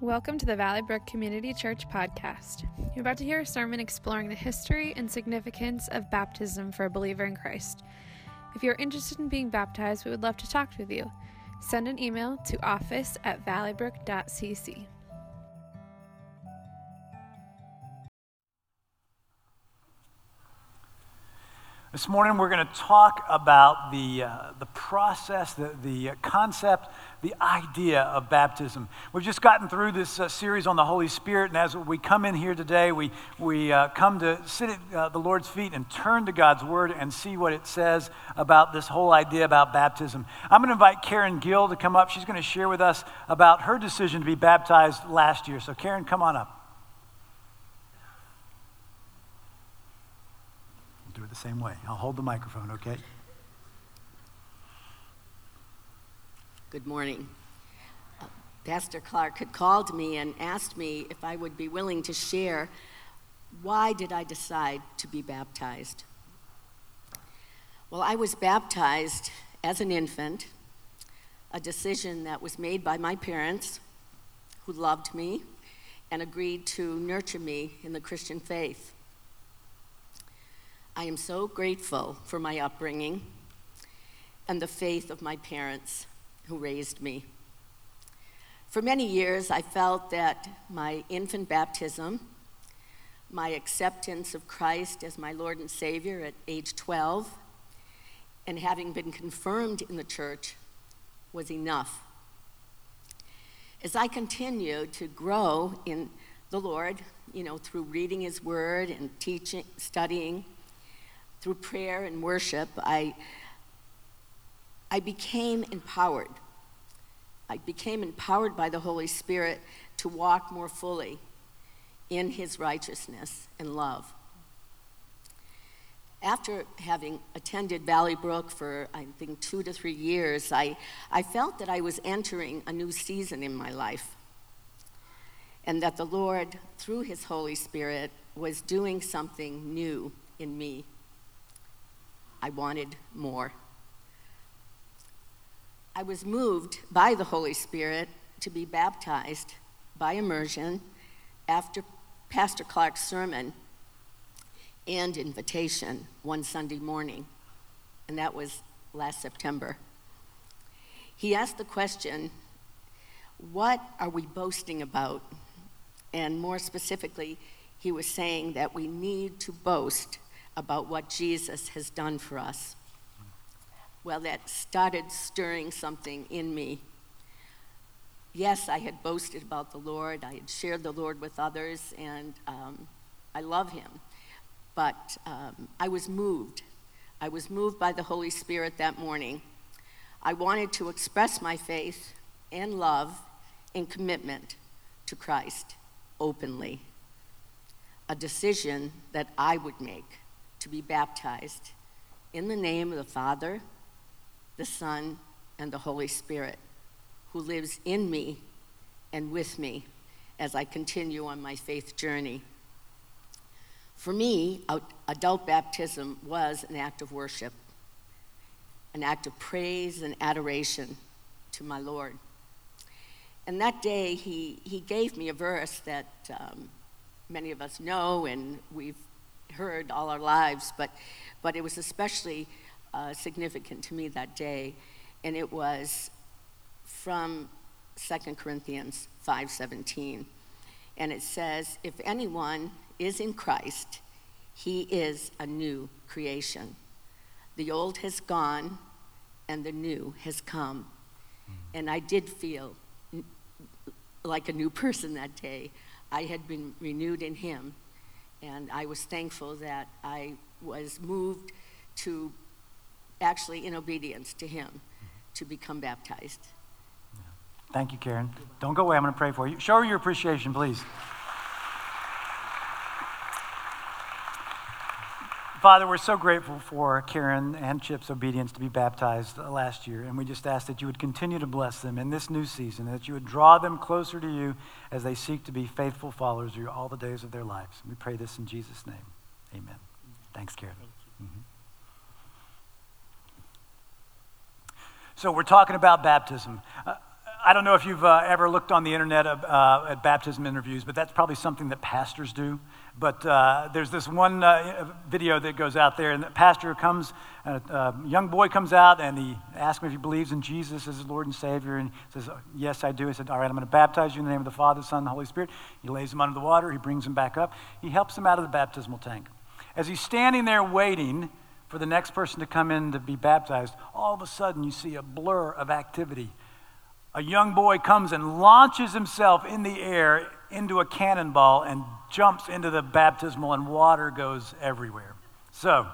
Welcome to the Valley Brook Community Church podcast. You're about to hear a sermon exploring the history and significance of baptism for a believer in Christ. If you're interested in being baptized, we would love to talk with you. Send an email to office at valleybrook.cc. This morning we're going to talk about the, uh, the process, the, the concept, the idea of baptism. We've just gotten through this uh, series on the Holy Spirit, and as we come in here today, we, we uh, come to sit at uh, the Lord's feet and turn to God's Word and see what it says about this whole idea about baptism. I'm going to invite Karen Gill to come up. She's going to share with us about her decision to be baptized last year. So, Karen, come on up. Do it the same way. I'll hold the microphone, okay? Good morning. Uh, Pastor Clark had called me and asked me if I would be willing to share why did I decide to be baptized. Well, I was baptized as an infant, a decision that was made by my parents who loved me and agreed to nurture me in the Christian faith. I am so grateful for my upbringing and the faith of my parents who raised me. For many years, I felt that my infant baptism, my acceptance of Christ as my Lord and Savior at age 12, and having been confirmed in the church was enough. As I continued to grow in the Lord, you know, through reading His Word and teaching, studying, through prayer and worship, I, I became empowered. I became empowered by the Holy Spirit to walk more fully in His righteousness and love. After having attended Valley Brook for, I think, two to three years, I, I felt that I was entering a new season in my life and that the Lord, through His Holy Spirit, was doing something new in me. I wanted more. I was moved by the Holy Spirit to be baptized by immersion after Pastor Clark's sermon and invitation one Sunday morning, and that was last September. He asked the question, What are we boasting about? And more specifically, he was saying that we need to boast about what Jesus has done for us. Well, that started stirring something in me. Yes, I had boasted about the Lord, I had shared the Lord with others, and um, I love Him. But um, I was moved. I was moved by the Holy Spirit that morning. I wanted to express my faith and love and commitment to Christ openly, a decision that I would make to be baptized in the name of the Father, the Son, and the Holy Spirit, who lives in me and with me as I continue on my faith journey. For me, adult baptism was an act of worship, an act of praise and adoration to my Lord. And that day, he, he gave me a verse that um, many of us know and we've heard all our lives, but, but it was especially uh, significant to me that day, and it was from 2 Corinthians 5:17. And it says, "If anyone is in Christ, he is a new creation. The old has gone and the new has come." And I did feel like a new person that day. I had been renewed in him and I was thankful that I was moved to actually, in obedience to Him, to become baptized. Thank you, Karen. Don't go away. I'm going to pray for you. Show her your appreciation, please. Father, we're so grateful for Karen and Chip's obedience to be baptized last year, and we just ask that you would continue to bless them in this new season, that you would draw them closer to you as they seek to be faithful followers of you all the days of their lives. We pray this in Jesus' name. Amen. Thanks, Karen. Mm-hmm. So, we're talking about baptism. Uh, I don't know if you've uh, ever looked on the internet uh, at baptism interviews, but that's probably something that pastors do. But uh, there's this one uh, video that goes out there, and the pastor comes, a, a, young boy comes out, and he asks him if he believes in Jesus as his Lord and Savior, and he says, "Yes, I do." He said, "All right, I'm going to baptize you in the name of the Father, Son, and Holy Spirit." He lays him under the water. He brings him back up. He helps him out of the baptismal tank. As he's standing there waiting for the next person to come in to be baptized, all of a sudden you see a blur of activity. A young boy comes and launches himself in the air into a cannonball and jumps into the baptismal, and water goes everywhere. So,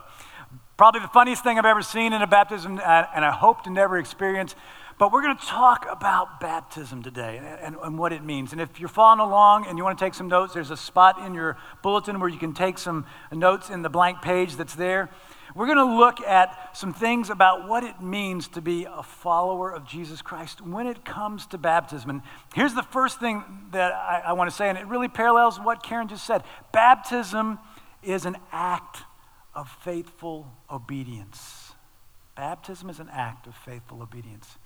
probably the funniest thing I've ever seen in a baptism, uh, and I hope to never experience. But we're going to talk about baptism today and, and, and, what it means. And if you're following along and you want to take some notes, there's a spot in your bulletin where you can take some notes in the blank page that's there. We're going to look at some things about what it means to be a follower of Jesus Christ when it comes to baptism. And here's the first thing that I, I want to say, and it really parallels what Karen just said. Baptism is an act of faithful obedience. Baptism is an act of faithful obedience.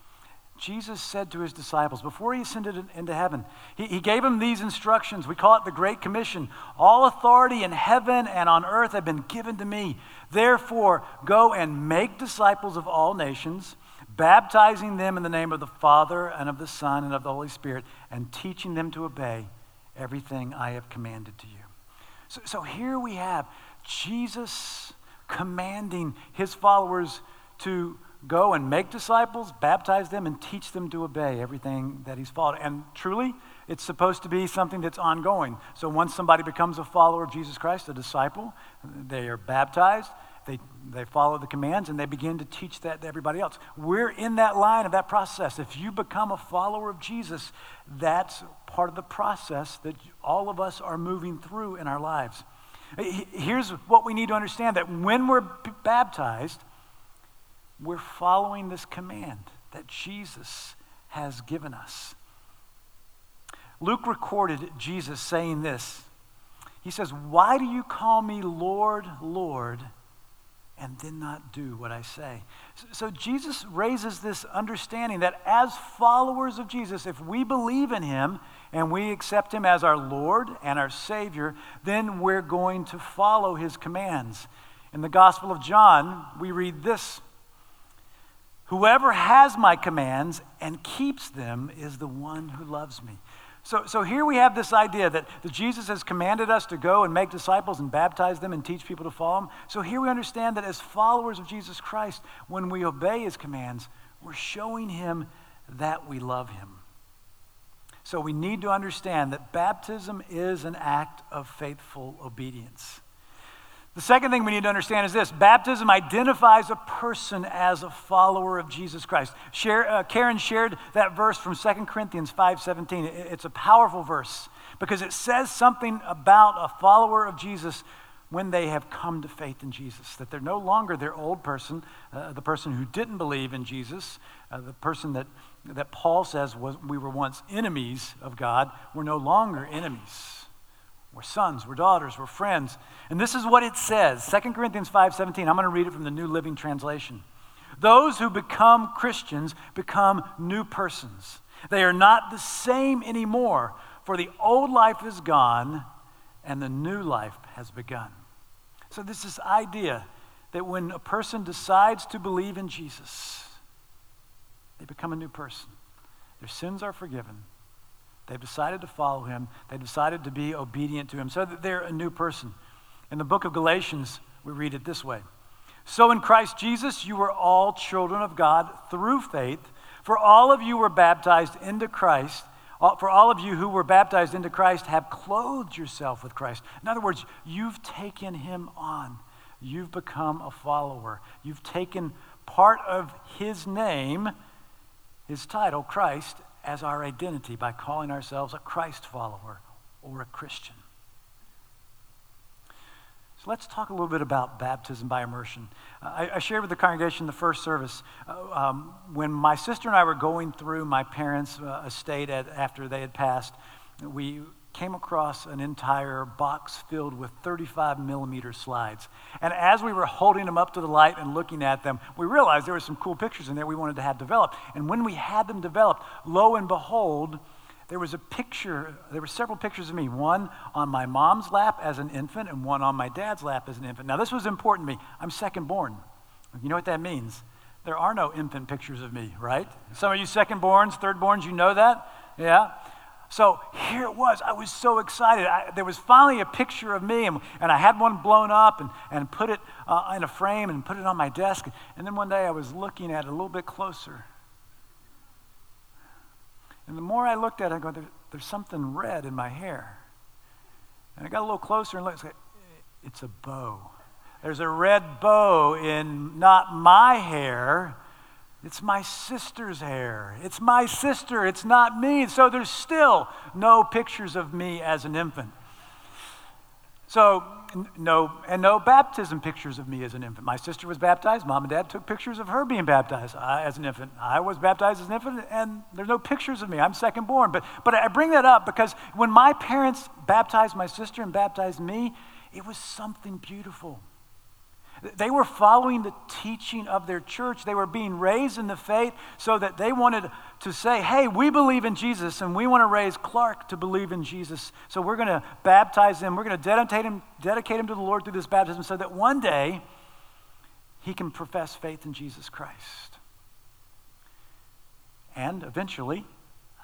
Jesus said to his disciples before he ascended into heaven, he, he, gave them these instructions. We call it the Great Commission. All authority in heaven and on earth have been given to me. Therefore, go and make disciples of all nations, baptizing them in the name of the Father and of the Son and of the Holy Spirit, and teaching them to obey everything I have commanded to you. So, so here we have Jesus commanding his followers to go and make disciples, baptize them, and teach them to obey everything that he's followed. And truly, it's supposed to be something that's ongoing. So once somebody becomes a follower of Jesus Christ, a disciple, they are baptized, they, they follow the commands, and they begin to teach that to everybody else. We're in that line of that process. If you become a follower of Jesus, that's part of the process that all of us are moving through in our lives. Here's what we need to understand that when we're baptized, we're following this command that Jesus has given us. Luke recorded Jesus saying this. He says, Why do you call me Lord, Lord, and then not do what I say? So Jesus raises this understanding that as followers of Jesus, if we believe in him and we accept him as our Lord and our Savior, then we're going to follow his commands. In the Gospel of John, we read this Whoever has my commands and keeps them is the one who loves me. So, so here we have this idea that, that Jesus has commanded us to go and make disciples and baptize them and teach people to follow him. So here we understand that as followers of Jesus Christ, when we obey his commands, we're showing him that we love him. So we need to understand that baptism is an act of faithful obedience. The second thing we need to understand is this baptism identifies a person as a follower of Jesus Christ. Share, uh, Karen shared that verse from 2 Corinthians 5:17. It's a powerful verse because it says something about a follower of Jesus when they have come to faith in Jesus, that they're no longer their old person, uh, the person who didn't believe in Jesus, uh, the person that, that Paul says was, we were once enemies of God, we're no longer enemies. We're sons, we're daughters, we're friends. And this is what it says 2 Corinthians 5:17. I'm going to read it from the New Living Translation. Those who become Christians become new persons. They are not the same anymore, for the old life is gone and the new life has begun. So, this is idea that when a person decides to believe in Jesus, they become a new person. Their sins are forgiven, They've decided to follow him. They've decided to be obedient to him so that they're a new person. In the book of Galatians, we read it this way So in Christ Jesus, you were all children of God through faith. For all of you were baptized into Christ. For all of you who were baptized into Christ have clothed yourself with Christ. In other words, you've taken him on. You've become a follower. You've taken part of his name, his title, Christ, as our identity by calling ourselves a Christ follower or a Christian. So let's talk a little bit about baptism by immersion. I, I shared with the congregation the first service uh, um, when my sister and I were going through my parents' uh, estate at, after they had passed. We came across an entire box filled with 35 millimeter slides. And as we were holding them up to the light and looking at them, we realized there were some cool pictures in there we wanted to have developed. And when we had them developed, lo and behold, there was a picture, there were several pictures of me, one on my mom's lap as an infant and one on my dad's lap as an infant. Now, this was important to me. I'm second born. You know what that means? There are no infant pictures of me, right? Some of you second borns, third borns, you know that? Yeah. So here it was. I was so excited. I, there was finally a picture of me, and, and I had one blown up and, and put it uh, in a frame and put it on my desk. And then one day I was looking at it a little bit closer. And the more I looked at it, I go, there, there's something red in my hair. And I got a little closer and looked, it's a bow. There's a red bow in not my hair, it's my sister's hair. It's my sister. It's not me. So there's still no pictures of me as an infant. So, no, and no baptism pictures of me as an infant. My sister was baptized. Mom and dad took pictures of her being baptized I, as an infant. I was baptized as an infant, and there's no pictures of me. I'm second born. But, but I bring that up because when my parents baptized my sister and baptized me, it was something beautiful. They were following the teaching of their church. They were being raised in the faith so that they wanted to say, hey, we believe in Jesus and we want to raise Clark to believe in Jesus. So we're going to baptize him. We're going to dedicate him, dedicate him to the Lord through this baptism so that one day he can profess faith in Jesus Christ. And eventually,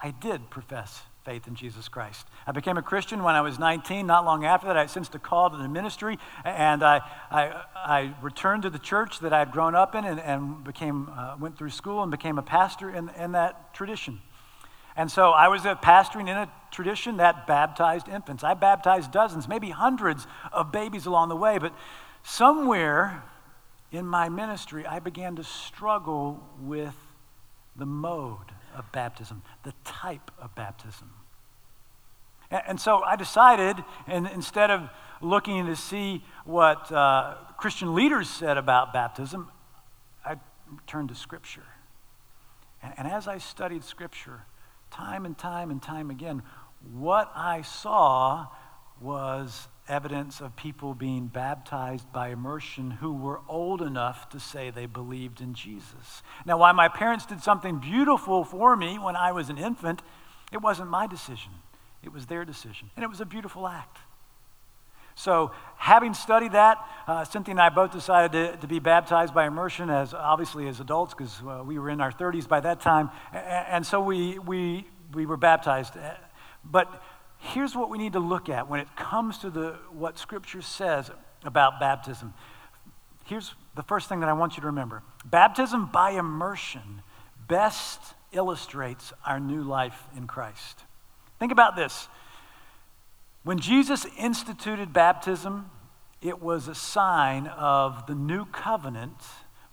I did profess faith in Jesus Christ. I became a Christian when I was 19. Not long after that, I sensed a call to the ministry, and I, I, I returned to the church that I had grown up in and, and became, uh, went through school and became a pastor in, in that tradition. And so I was a pastoring in a tradition that baptized infants. I baptized dozens, maybe hundreds of babies along the way, but somewhere in my ministry, I began to struggle with the mode of baptism, the type of baptism. And, so I decided, and instead of looking to see what uh, Christian leaders said about baptism, I turned to Scripture. And, and as I studied Scripture, time and time and time again, what I saw was evidence of people being baptized by immersion who were old enough to say they believed in Jesus. Now, why my parents did something beautiful for me when I was an infant, it wasn't my decision, it was their decision. And it was a beautiful act. So, having studied that, uh, Cynthia and I both decided to, to, be baptized by immersion as obviously as adults because uh, we were in our 30s by that time. And, and so we, we, we were baptized. But here's what we need to look at when it comes to the, what Scripture says about baptism. Here's the first thing that I want you to remember baptism by immersion best illustrates our new life in Christ. Think about this. When Jesus instituted baptism, it was a sign of the new covenant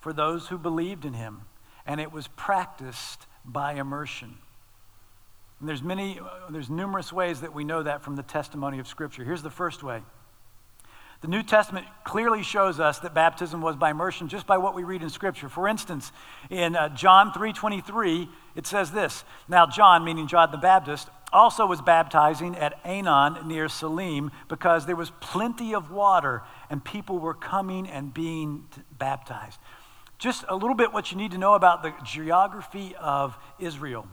for those who believed in him, and it was practiced by immersion. And there's many, there's numerous ways that we know that from the testimony of Scripture. Here's the first way. The New Testament clearly shows us that baptism was by immersion just by what we read in Scripture. For instance, in uh, John 3.23, it says this, Now John, meaning John the Baptist, also was baptizing at Aenon near Salim because there was plenty of water and people were coming and being baptized. Just a little bit what you need to know about the geography of Israel.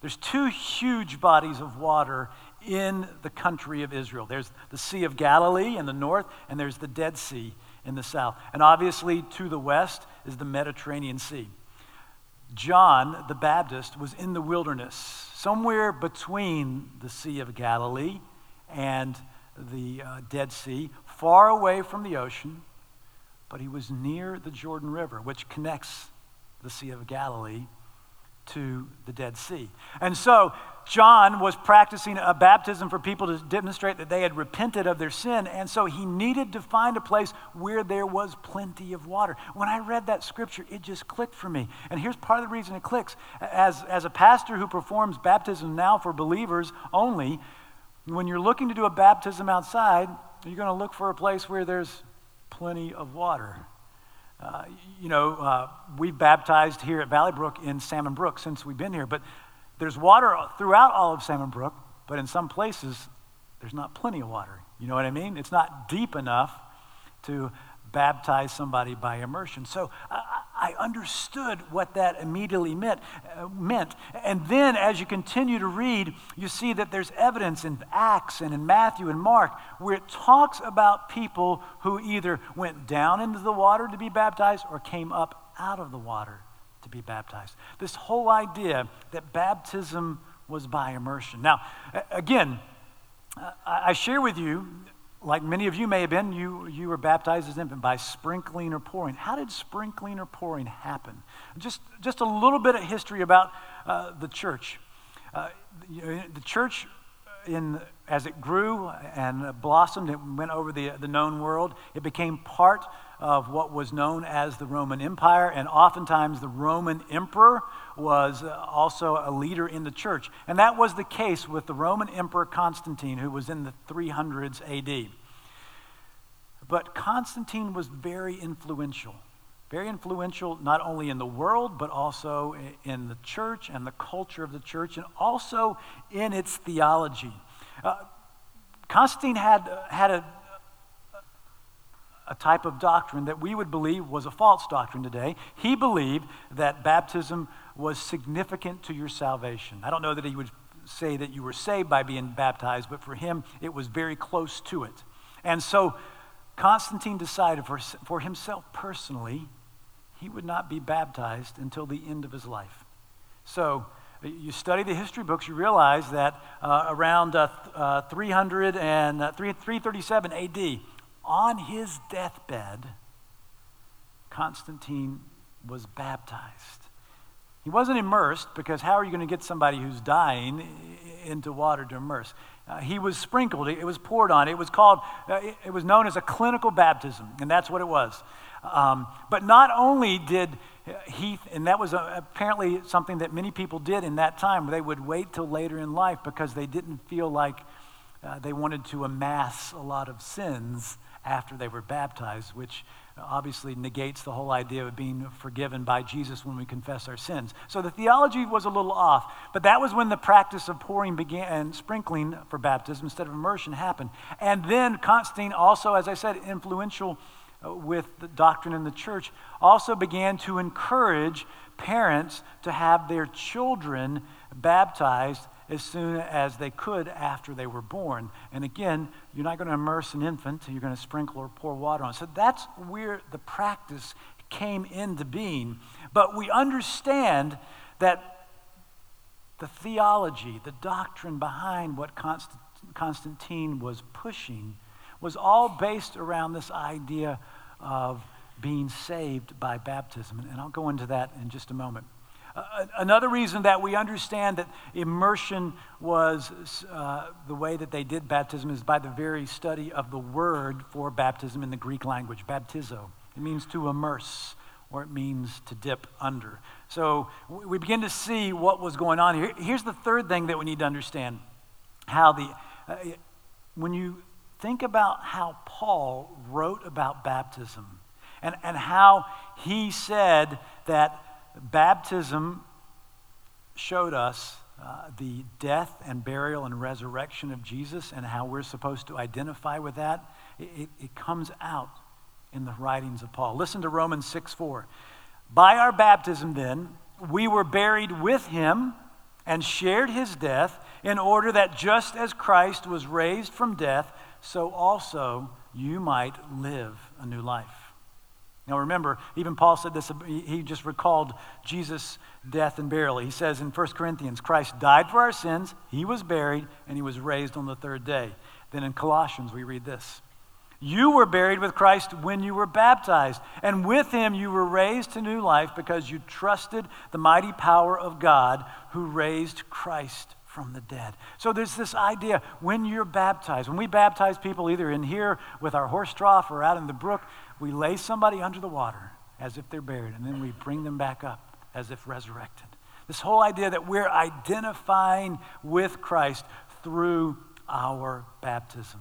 There's two huge bodies of water in the country of Israel. There's the Sea of Galilee in the north, and there's the Dead Sea in the south. And obviously, to the west is the Mediterranean Sea. John the Baptist was in the wilderness, somewhere between the Sea of Galilee and the uh, Dead Sea, far away from the ocean, but he was near the Jordan River, which connects the Sea of Galilee to the Dead Sea. And so John was practicing a baptism for people to demonstrate that they had repented of their sin. And so he needed to find a place where there was plenty of water. When I read that scripture, it just clicked for me. And here's part of the reason it clicks. As, as a pastor who performs baptism now for believers only, when you're looking to do a baptism outside, you're going to look for a place where there's plenty of water. You know, uh, we've baptized here at Valley Brook in Salmon Brook since we've been here, but there's water throughout all of Salmon Brook, but in some places there's not plenty of water. You know what I mean? It's not deep enough to baptize somebody by immersion. So I, understood what that immediately meant, uh, meant. And then as you continue to read, you see that there's evidence in Acts and in Matthew and Mark where it talks about people who either went down into the water to be baptized or came up out of the water to be baptized. This whole idea that baptism was by immersion. Now, again, I share with you like many of you may have been, you, you were baptized as infant by sprinkling or pouring. How did sprinkling or pouring happen? Just, just a little bit of history about uh, the church. Uh, the church, in, as it grew and blossomed, it went over the, the known world. It became part of what was known as the Roman Empire, and oftentimes the Roman emperor was uh, also a leader in the church. And that was the case with the Roman Emperor Constantine, who was in the 300s AD. But Constantine was very influential. Very influential not only in the world, but also in the church and the culture of the church, and also in its theology. Uh, Constantine had, had a, a type of doctrine that we would believe was a false doctrine today. He believed that baptism was significant to your salvation. I don't know that he would say that you were saved by being baptized, but for him, it was very close to it. And so Constantine decided for, for himself personally, he would not be baptized until the end of his life. So, you study the history books, you realize that uh, around uh, uh, 300 and, uh, 337 AD, on his deathbed, Constantine was baptized. He wasn't immersed because how are you going to get somebody who's dying into water to immerse? Uh, he was sprinkled, it was poured on. It was called, uh, it, was known as a clinical baptism, and that's what it was. Um, but not only did he, and that was uh, apparently something that many people did in that time, they would wait till later in life because they didn't feel like uh, they wanted to amass a lot of sins after they were baptized, which obviously negates the whole idea of being forgiven by Jesus when we confess our sins. So the theology was a little off, but that was when the practice of pouring began and sprinkling for baptism instead of immersion happened. And then Constantine, also, as I said, influential uh, with the doctrine in the church, also began to encourage parents to have their children baptized as soon as they could after they were born. And again, you're not going to immerse an infant, you're going to sprinkle or pour water on. So that's where the practice came into being. But we understand that the theology, the doctrine behind what Constantine was pushing was all based around this idea of being saved by baptism. And I'll go into that in just a moment. Uh, another reason that we understand that immersion was uh, the way that they did baptism is by the very study of the word for baptism in the Greek language, baptizo. It means to immerse or it means to dip under. So we begin to see what was going on here. Here's the third thing that we need to understand how the, uh, when you think about how Paul wrote about baptism and, and how he said that baptism showed us uh, the death and burial and resurrection of Jesus and how we're supposed to identify with that. It, it, comes out in the writings of Paul. Listen to Romans 6 4. By our baptism, then, we were buried with him and shared his death, in order that just as Christ was raised from death, so also you might live a new life. Now remember, even Paul said this, he just recalled Jesus' death and burial. He says in 1 Corinthians, Christ died for our sins, he was buried, and he was raised on the third day. Then in Colossians, we read this You were buried with Christ when you were baptized, and with him you were raised to new life because you trusted the mighty power of God who raised Christ from the dead. So there's this idea when you're baptized, when we baptize people either in here with our horse trough or out in the brook, we lay somebody under the water as if they're buried, and then we bring them back up as if resurrected. This whole idea that we're identifying with Christ through our baptism.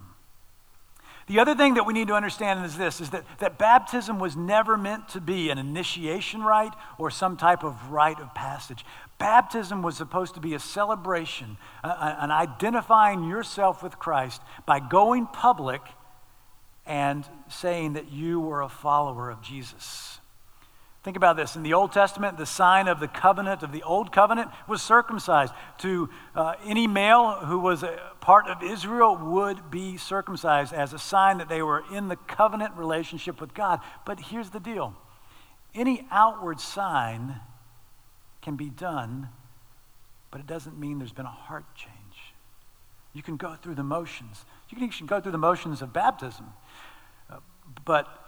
The other thing that we need to understand is this is that, that baptism was never meant to be an initiation rite or some type of rite of passage. Baptism was supposed to be a celebration, an identifying yourself with Christ by going public and saying that you were a follower of Jesus. Think about this. In the Old Testament, the sign of the covenant of the Old Covenant was circumcised. To uh, any male who was a part of Israel would be circumcised as a sign that they were in the covenant relationship with God. But here's the deal any outward sign can be done, but it doesn't mean there's been a heart change. You can go through the motions. You can, can go through the motions of baptism, but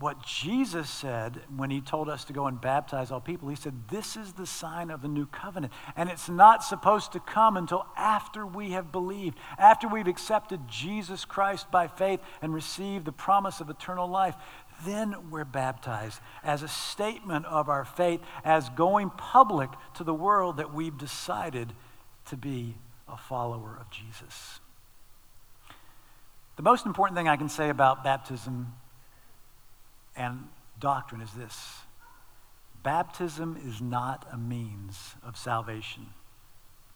what Jesus said when he told us to go and baptize all people. He said, This is the sign of the new covenant. And it's not supposed to come until after we have believed, after we've accepted Jesus Christ by faith and received the promise of eternal life. Then we're baptized as a statement of our faith, as going public to the world that we've decided to be a follower of Jesus. The most important thing I can say about baptism and doctrine is this baptism is not a means of salvation.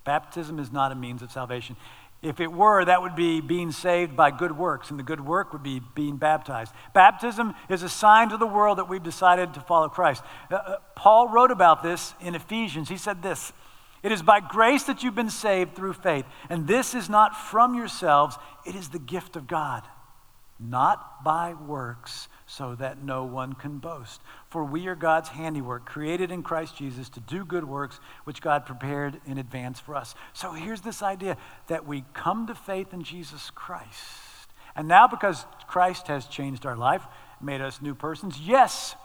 Baptism is not a means of salvation. If it were, that would be being saved by good works, and the good work would be being baptized. Baptism is a sign to the world that we've decided to follow Christ. Uh, uh, Paul wrote about this in Ephesians. He said this It is by grace that you've been saved through faith, and this is not from yourselves, it is the gift of God, not by works, so that no one can boast. For we are God's handiwork, created in Christ Jesus to do good works, which God prepared in advance for us. So here's this idea that we come to faith in Jesus Christ. And now, because Christ has changed our life, made us new persons, yes,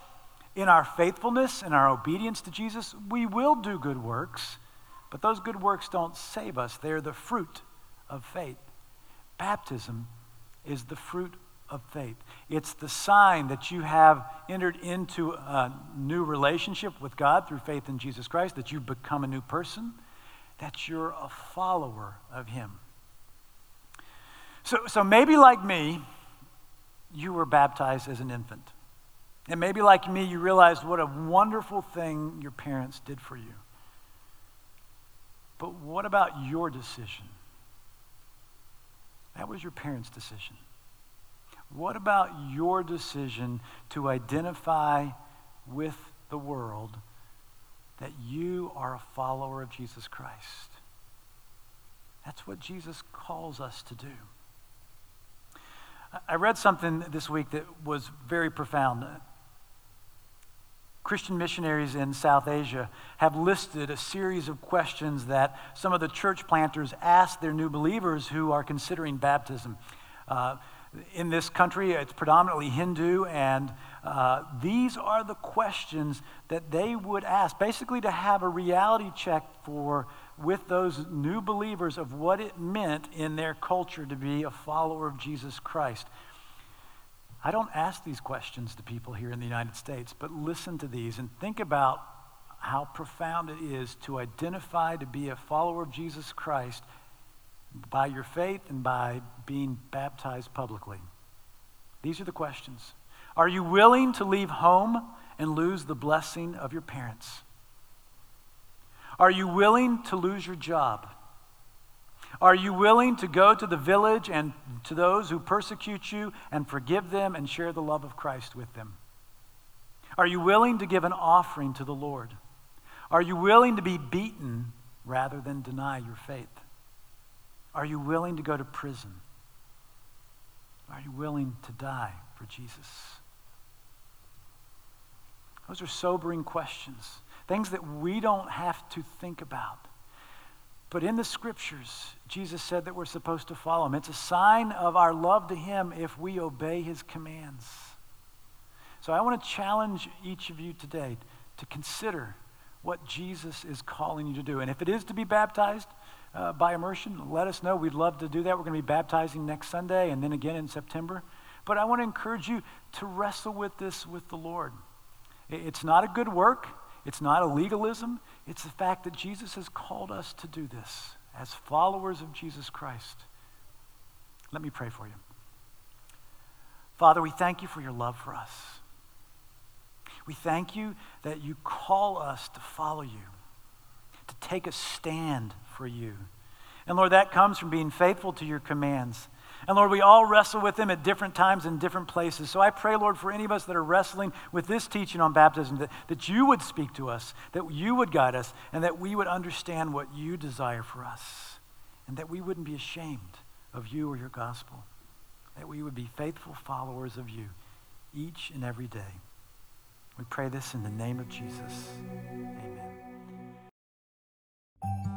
in our faithfulness and our obedience to Jesus, we will do good works, but those good works don't save us. They're the fruit of faith. Baptism is the fruit of faith. It's the sign that you have entered into a new relationship with God through faith in Jesus Christ, that you've become a new person, that you're a follower of Him. So, so maybe like me, you were baptized as an infant. And maybe like me, you realized what a wonderful thing your parents did for you. But what about your decision? That was your parents' decision. What about your decision to identify with the world that you are a follower of Jesus Christ? That's what Jesus calls us to do. I read something this week that was very profound. Christian missionaries in South Asia have listed a series of questions that some of the church planters ask their new believers who are considering baptism. Uh, in this country, it's predominantly Hindu, and uh, these are the questions that they would ask, basically to have a reality check for with those new believers of what it meant in their culture to be a follower of Jesus Christ. I don't ask these questions to people here in the United States, but listen to these and think about how profound it is to identify to be a follower of Jesus Christ by your faith and by being baptized publicly? These are the questions. Are you willing to leave home and lose the blessing of your parents? Are you willing to lose your job? Are you willing to go to the village and to those who persecute you and forgive them and share the love of Christ with them? Are you willing to give an offering to the Lord? Are you willing to be beaten rather than deny your faith? Are you willing to go to prison? Are you willing to die for Jesus? Those are sobering questions, things that we don't have to think about. But in the scriptures, Jesus said that we're supposed to follow him. It's a sign of our love to him if we obey his commands. So I want to challenge each of you today to consider what Jesus is calling you to do. And if it is to be baptized, uh, by immersion, let us know. We'd love to do that. We're going to be baptizing next Sunday and then again in September. But I want to encourage you to wrestle with this with the Lord. It's not a good work, it's not a legalism. It's the fact that Jesus has called us to do this as followers of Jesus Christ. Let me pray for you. Father, we thank you for your love for us. We thank you that you call us to follow you, to take a stand for you. And Lord, that comes from being faithful to your commands. And Lord, we all wrestle with them at different times in different places. So I pray, Lord, for any of us that are wrestling with this teaching on baptism, that, that you would speak to us, that you would guide us, and that we would understand what you desire for us, and that we wouldn't be ashamed of you or your gospel, that we would be faithful followers of you each and every day. We pray this in the name of Jesus. Amen.